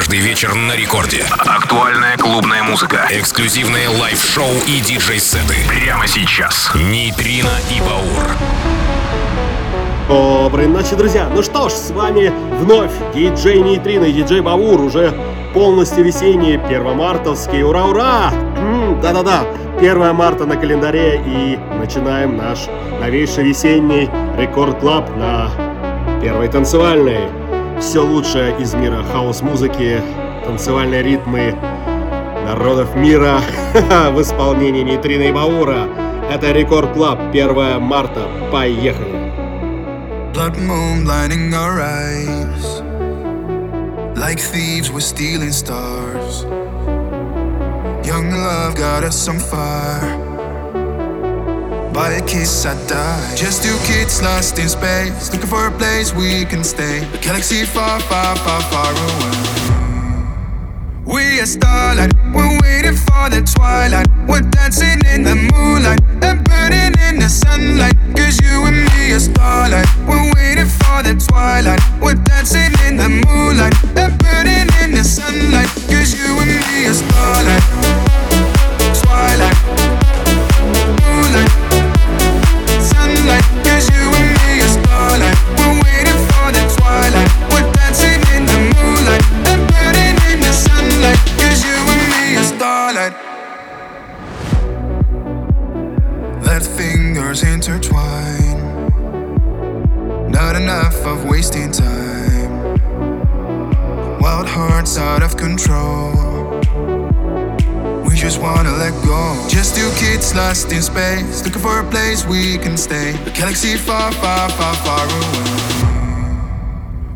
Каждый вечер на рекорде. Актуальная клубная музыка. Эксклюзивные лайв-шоу и диджей-сеты. Прямо сейчас. Нейтрино и Баур. Доброй ночи, друзья! Ну что ж, с вами вновь диджей Нейтрино и диджей Баур. Уже полностью весенние, первомартовские. Ура-ура! Да-да-да, 1 марта на календаре и начинаем наш новейший весенний рекорд клаб на первой танцевальной. Все лучшее из мира хаос-музыки, танцевальные ритмы народов мира в исполнении Нейтрина и Баура. Это Рекорд Клаб, 1 марта. Поехали! Blood moon blinding our eyes Like thieves we're stealing stars Young love got us on fire By a kiss I die. Just two kids lost in space. Looking for a place we can stay. A galaxy far, far, far, far away. We are starlight. We're waiting for the twilight. We're dancing in the moonlight And burning in the sunlight. Cause you and me are starlight. We're waiting for the twilight. We're dancing in the moonlight And burning in the sunlight. Cause you and me are starlight. Twilight enough of wasting time Wild hearts out of control We just wanna let go Just two kids lost in space Looking for a place we can stay A galaxy far, far, far, far away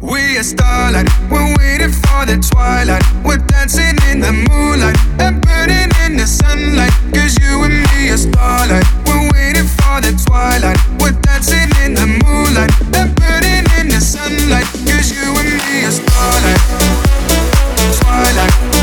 we are starlight, we're waiting for the twilight. We're dancing in the moonlight and burning in the sunlight. Cause you and me are starlight. We're waiting for the twilight. We're dancing in the moonlight and burning sunlight. Cause you and me are starlight. Twilight.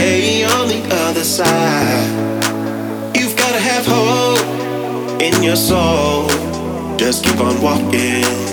Day on the other side. You've gotta have hope in your soul. Just keep on walking.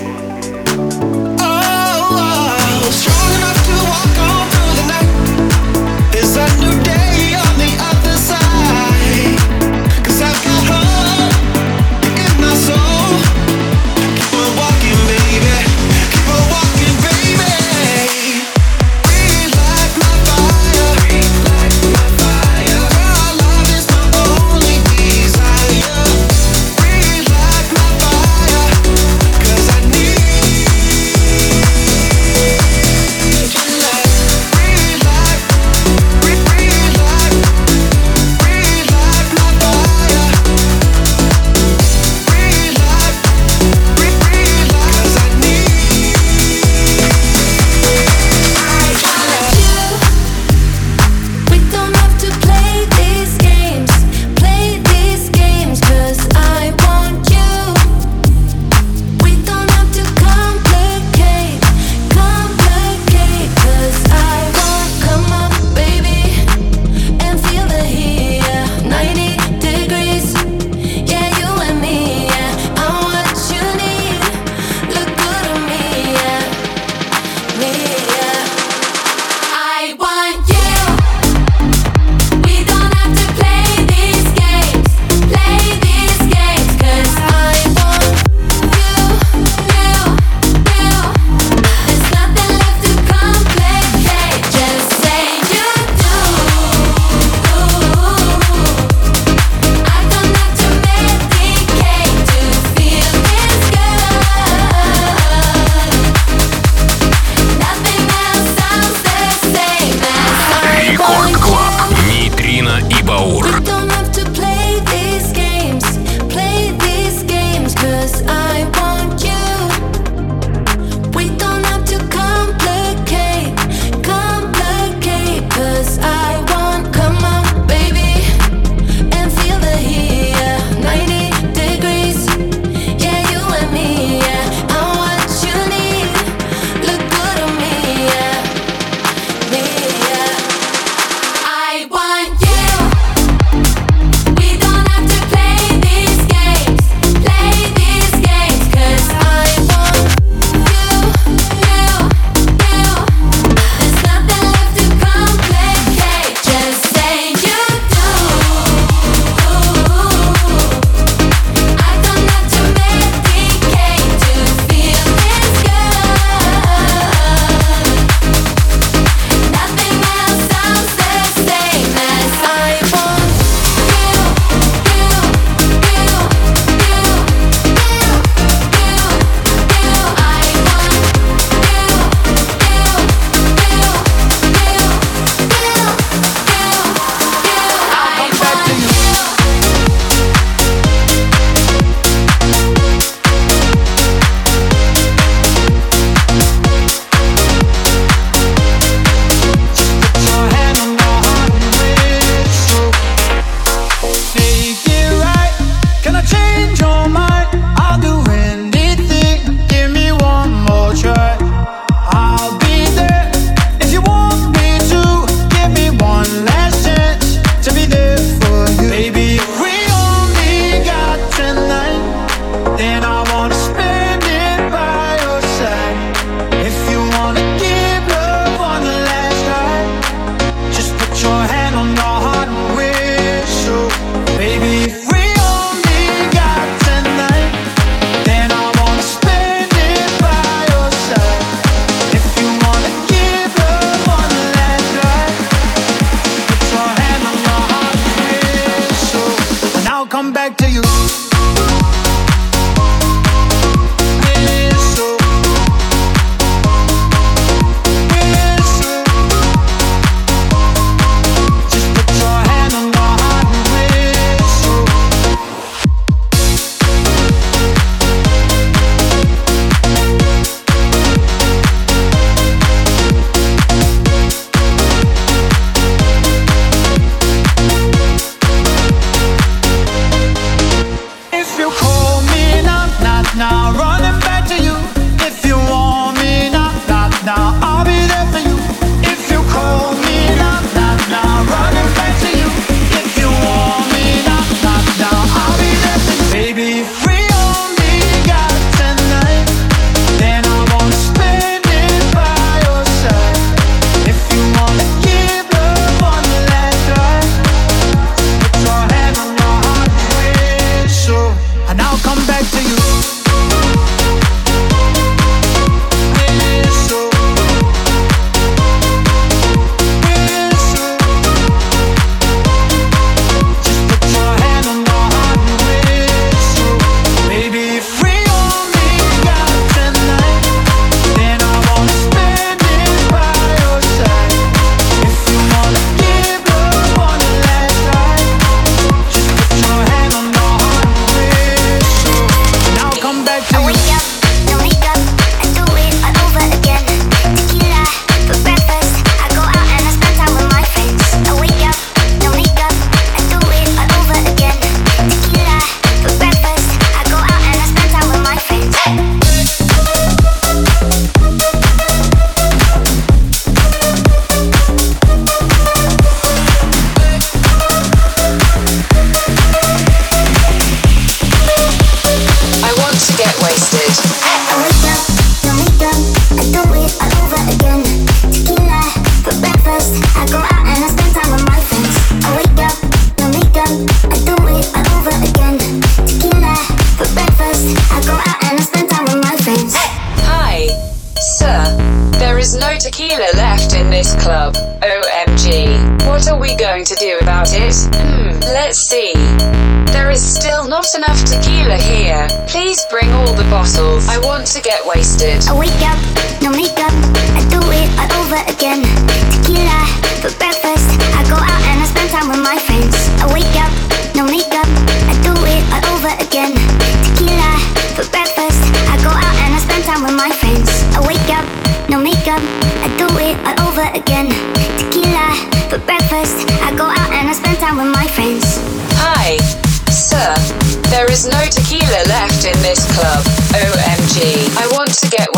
get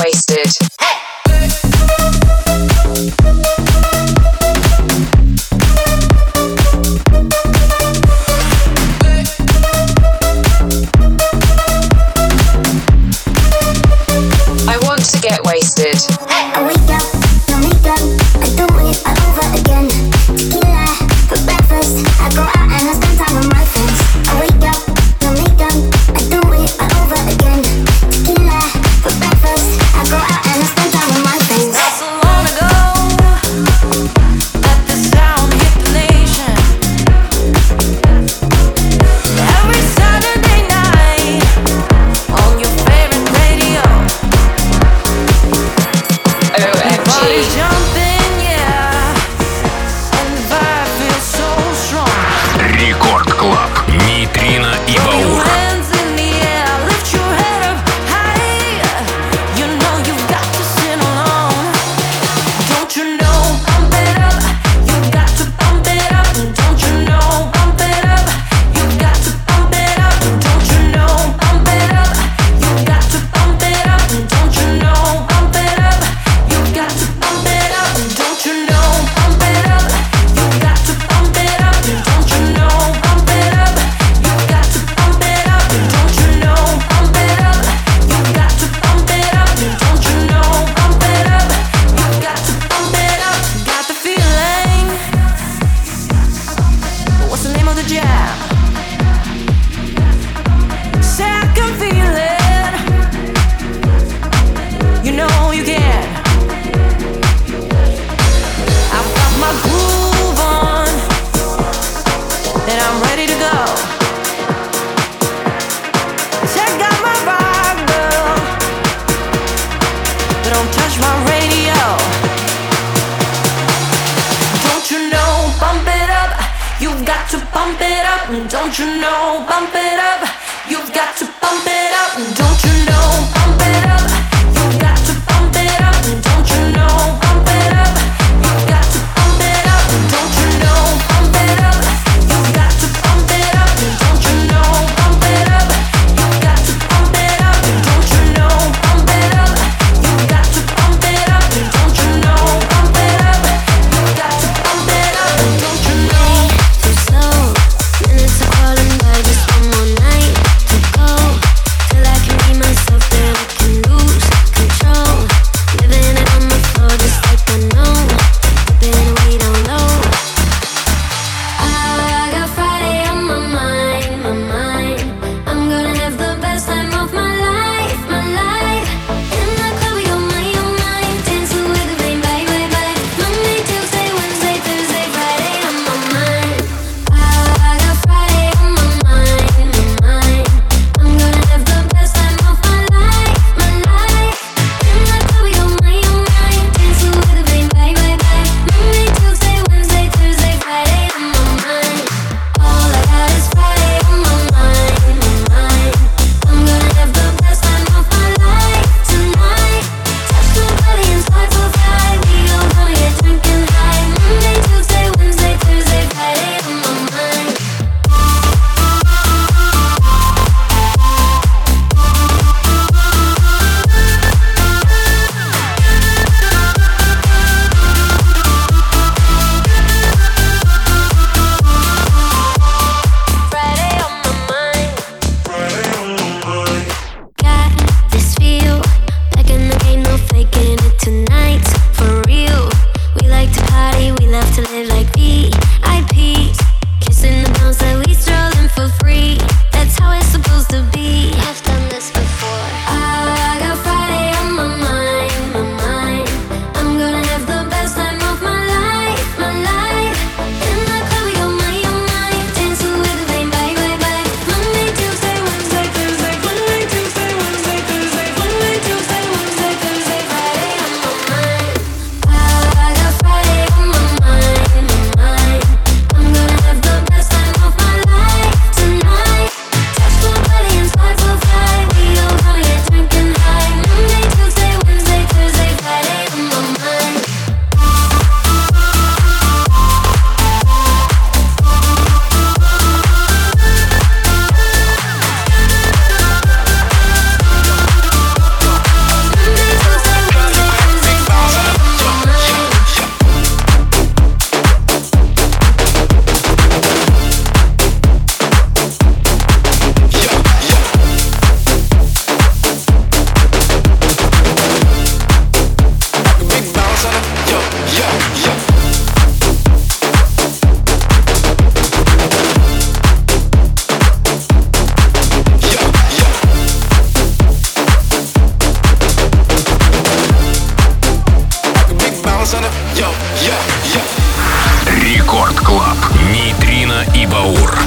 Рекорд Клаб. Нейтрино и Баур.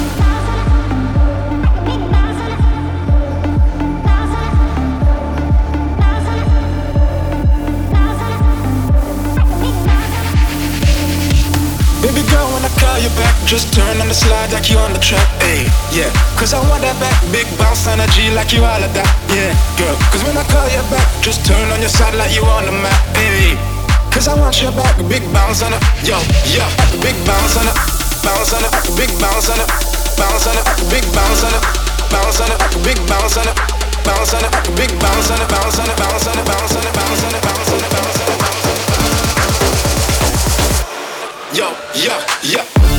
Just turn on the slide like you on the track, ayy, yeah. Cause I want that back, big bounce energy like you all of that, yeah Girl, cause when I call you back, just turn on your side like you on the map, ayy. Cause I want your back, big bounce on it. Yo, yeah, big bounce on it. Bounce on it, big bounce on it. Bounce on it, big bounce on it. Bounce on it, big bounce on it. Bounce on it, big bounce on it. Bounce on it, bounce on it, bounce on it, bounce on it, bounce on it, bounce on it. Yo, yeah, yeah.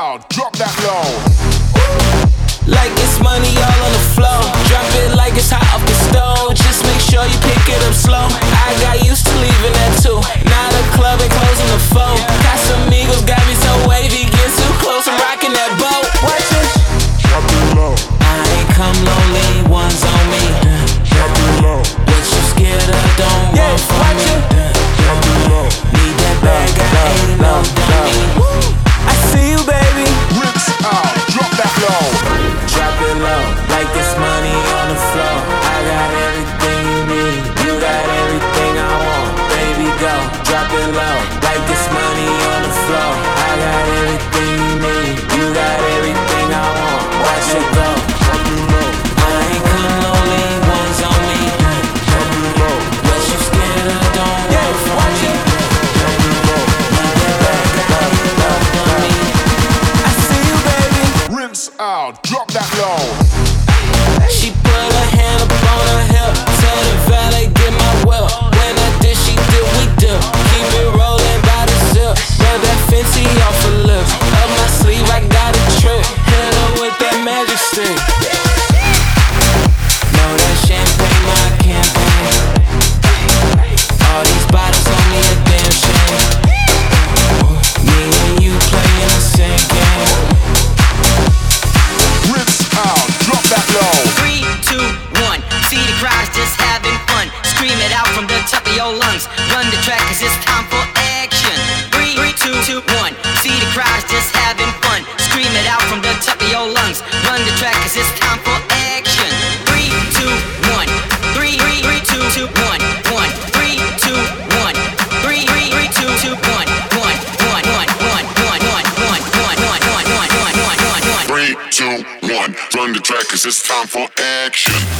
loud, drop that low. Like it's money all on the floor. Drop it like it's hot off the stove. Just make sure you pick it up slow. I got used to leaving that too. Now the club and closing the phone. Got some Eagles, got me so wavy. Get too close, I'm rocking that boat. Watch this. Drop it low. I ain't come lonely, one's on me. Drop it low. What you scared of? Don't yeah, watch it. Drop it low. Need that bag, I ain't no dummy. Paradise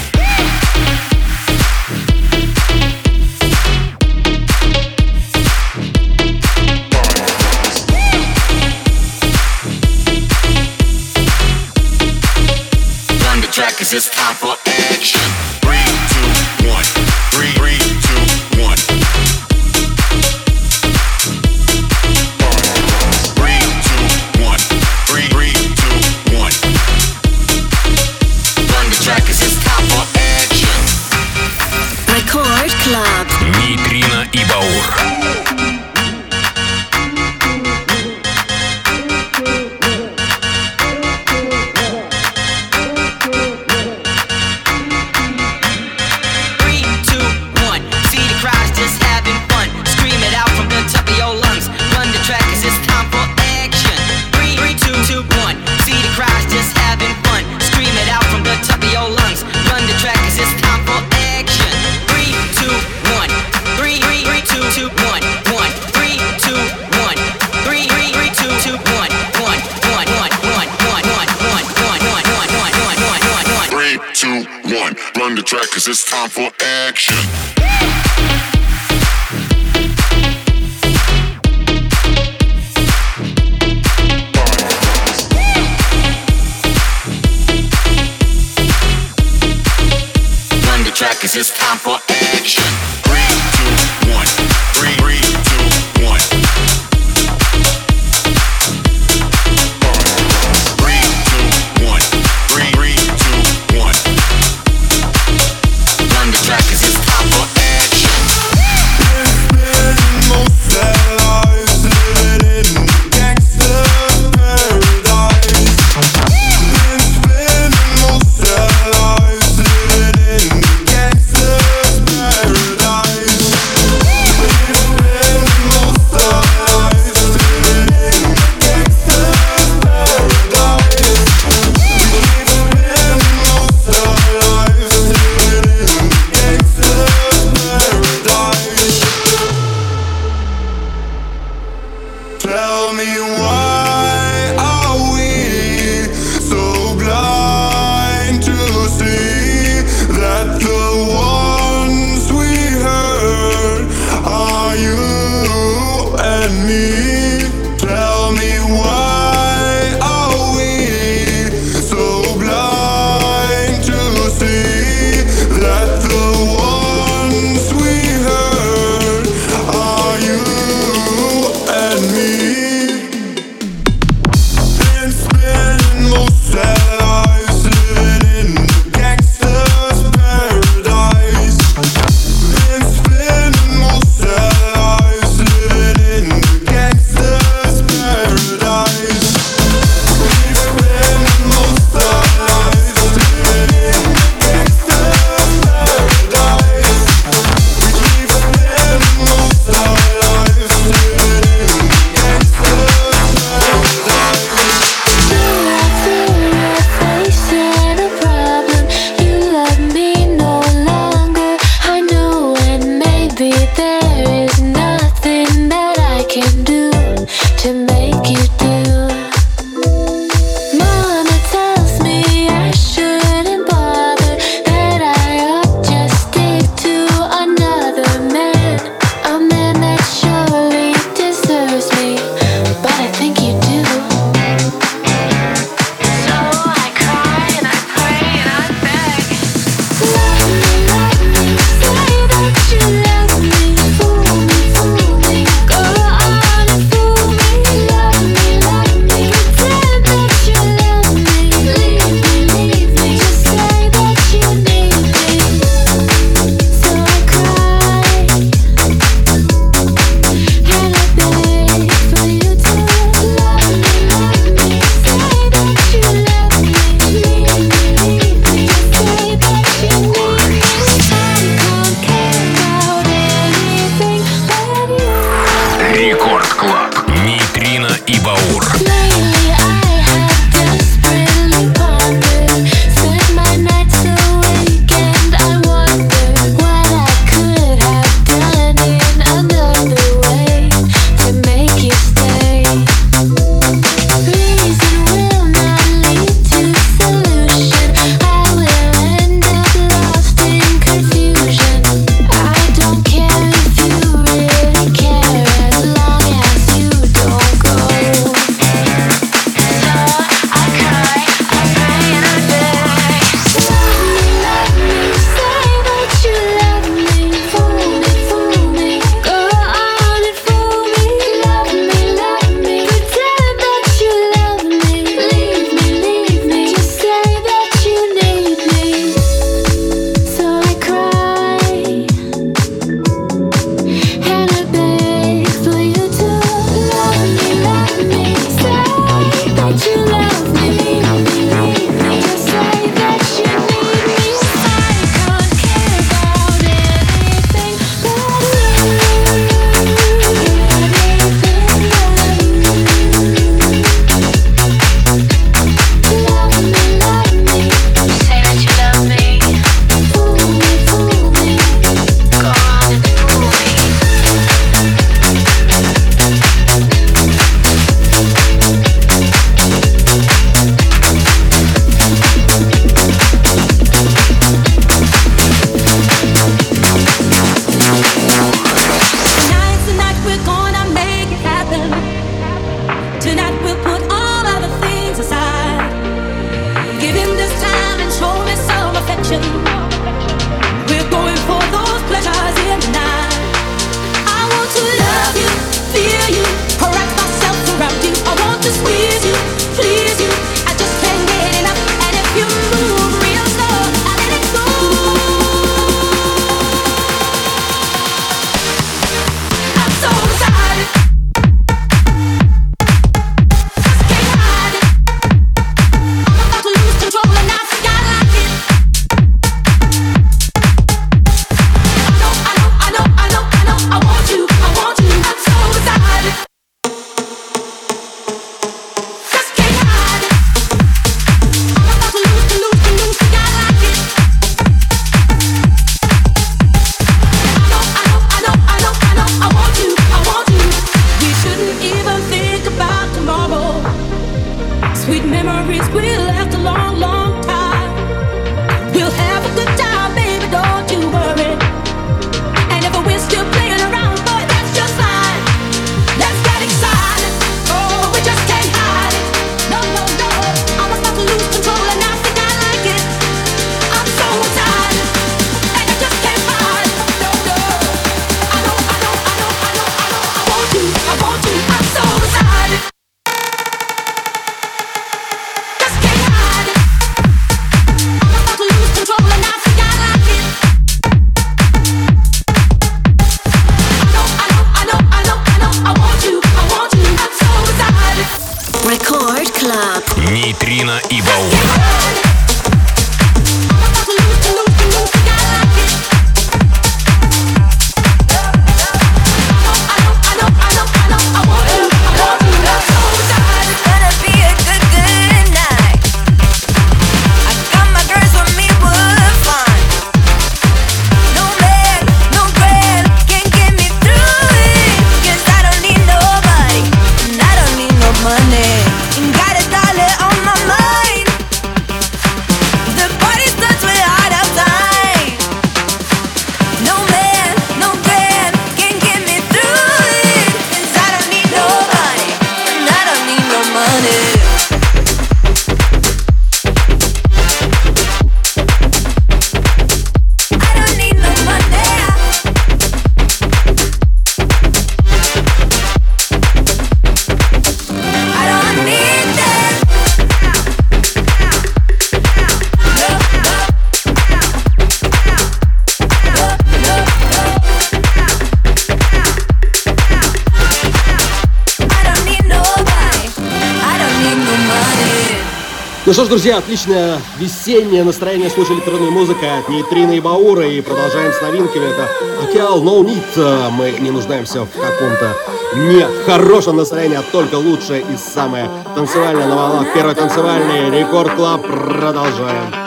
Ну что ж, друзья, отличное весеннее настроение слушали электронная музыка от Нейтрина и Баура. И продолжаем с новинками. Это Океал No Need. Мы не нуждаемся в каком-то не хорошем настроении, а только лучшее и самое танцевальное на волнах. Первый танцевальный Рекорд Клаб. Продолжаем.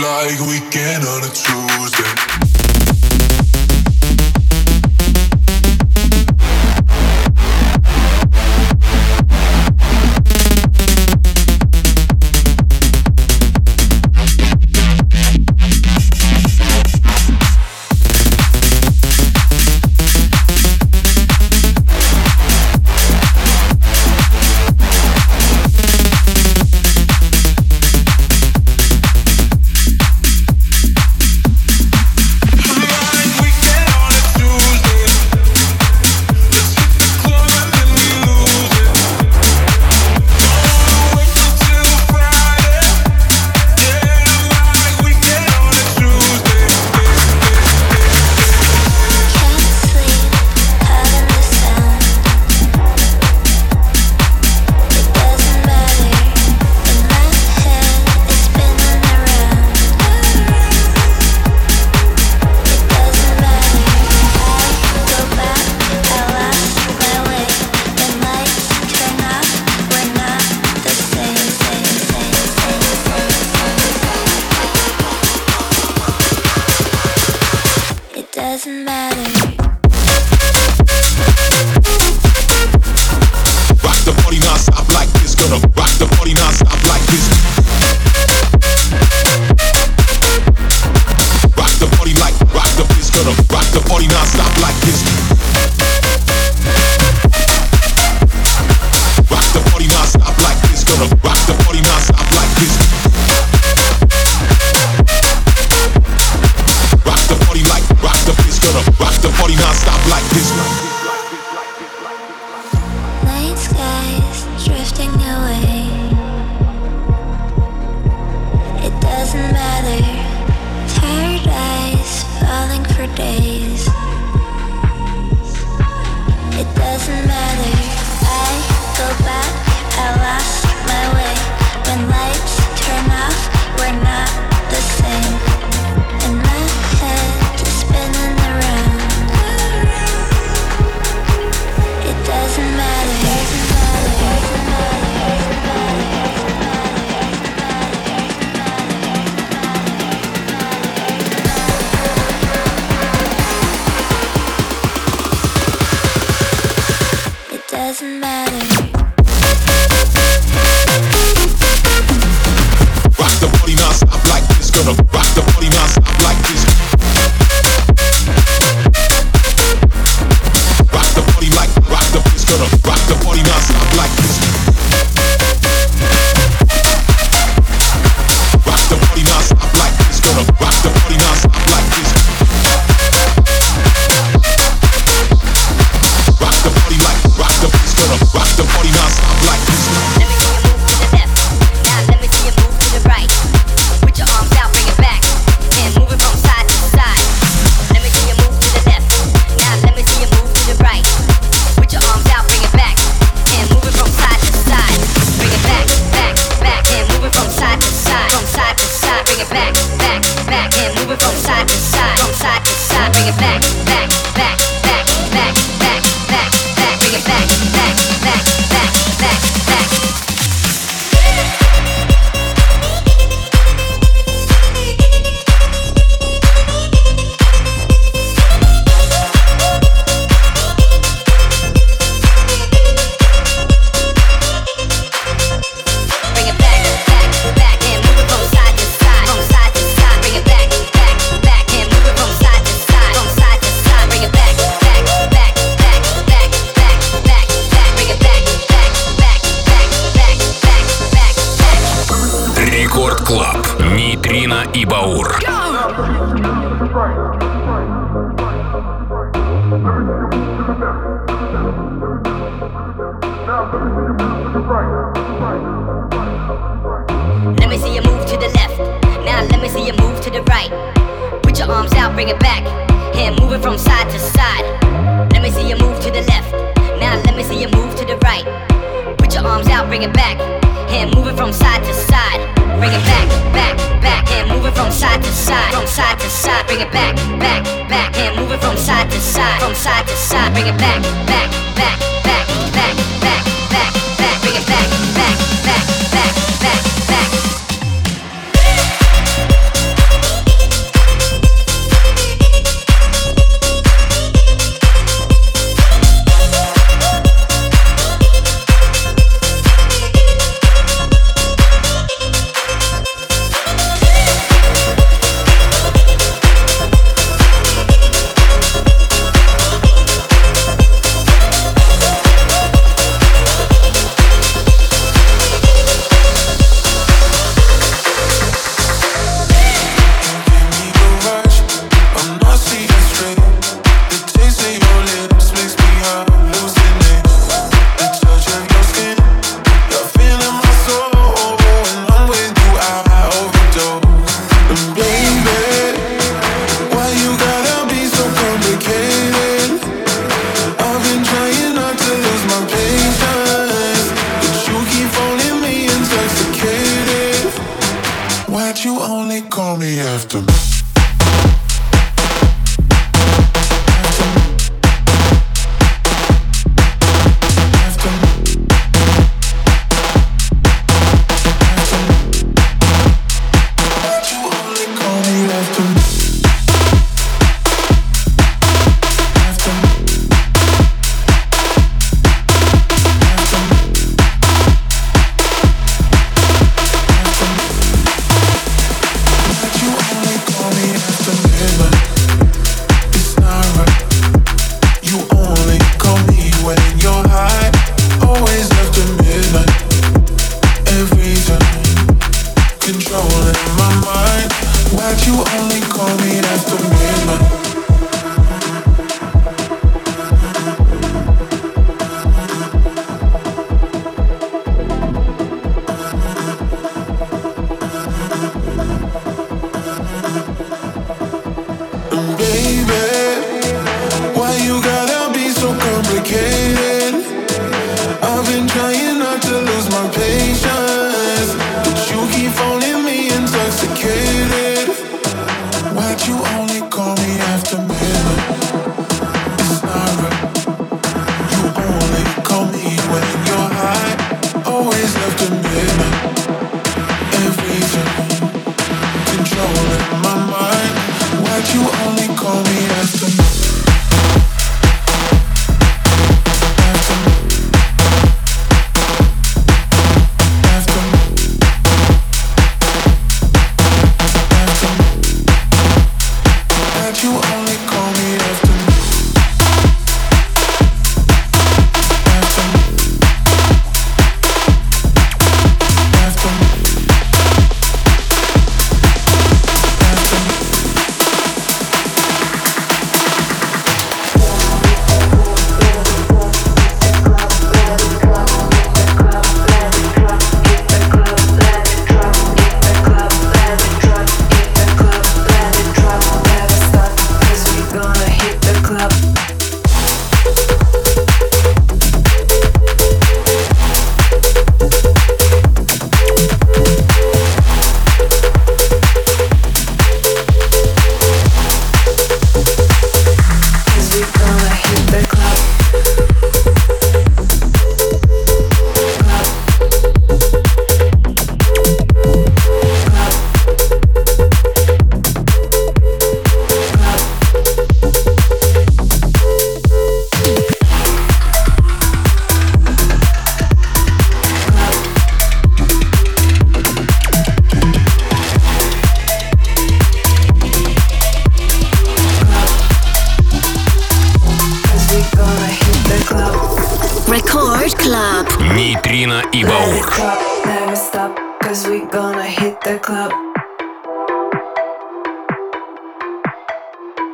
like weekend on a Tuesday.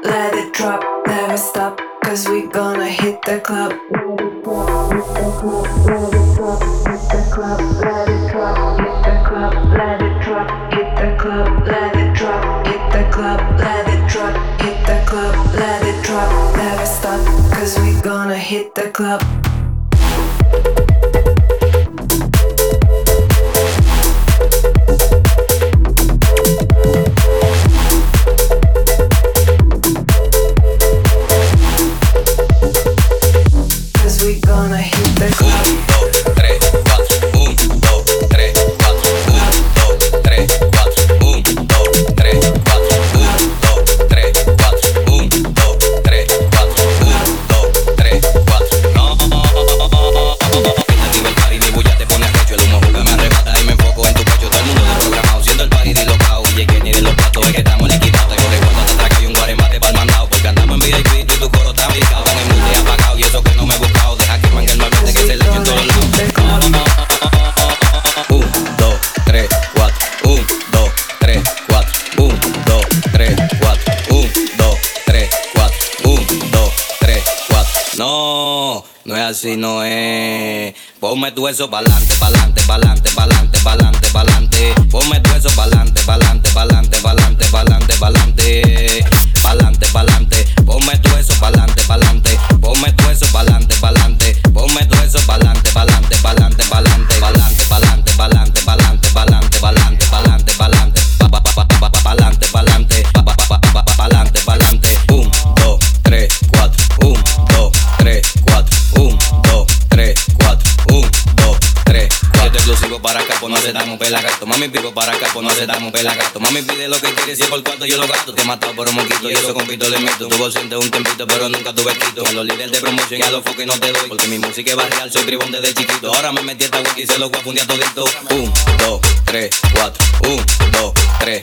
let it drop, never stop, cause we gonna hit the club. Let it drop, hit the club, let it drop, hit the club, let it drop, hit the club, let it drop, hit the club, let it drop, hit the club, let it drop, never stop, we gonna hit the club. No, no es. Ponme tu eso pa'lante, pa'lante, pa'lante, pa'lante, pa'lante, pa'lante. Ponme tu eso pa'lante, Mami pico para acá, pues no se damos pela gato. Mami pide lo que quiere, si por cuarto yo lo gasto. Te he matado por un moquito y eso con pito le meto. Tuvo siente un tempito, pero nunca tuve quito. A los líderes de promoción y a los foques no te doy. Porque mi música es barrial, soy tribón desde chiquito. Ahora me metí esta wiki y se lo voy a fundir a todito. Un, dos, tres, cuatro. Un, dos, tres,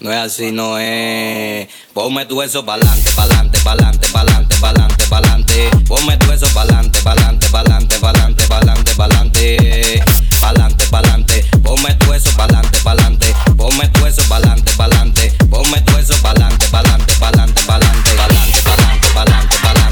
No es así, no es. Ponme tu eso pa'lante, pa'lante, pa'lante, pa'lante, pa'lante, pa'lante. Ponme tu eso pa'lante, pa'lante, pa'lante, pa'lante, pa'lante, pa'lante. Pa'lante, pa'lante. Ponme tu eso pa'lante, pa'lante. Ponme tu eso pa'lante, pa'lante. Ponme tu eso pa'lante, pa'lante, pa'lante, pa'lante, pa'lante, pa'lante, pa'lante.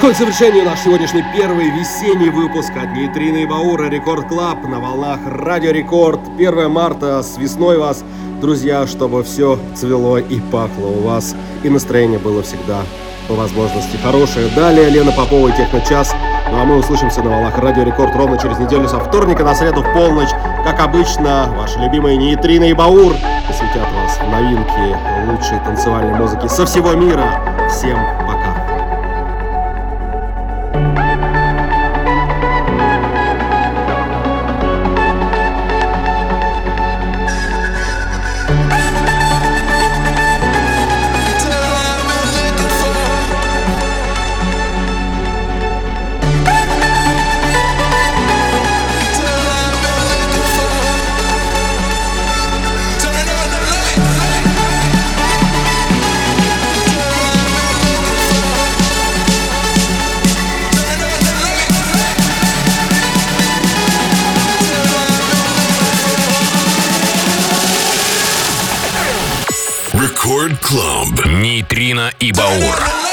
Подходит к завершению наш сегодняшний первый весенний выпуск от Нейтрина и Баура Рекорд Клаб на волнах Радио Рекорд. 1 марта с весной вас, друзья, чтобы все цвело и пахло у вас. И настроение было всегда по возможности хорошее. Далее Лена Попова и Техночас. Ну а мы услышимся на волнах Радио Рекорд ровно через неделю со вторника на среду в полночь. Как обычно, ваши любимые Нейтрина и Баур посвятят вас новинки лучшей танцевальной музыки со всего мира. Всем пока. Нейтрино и Баур.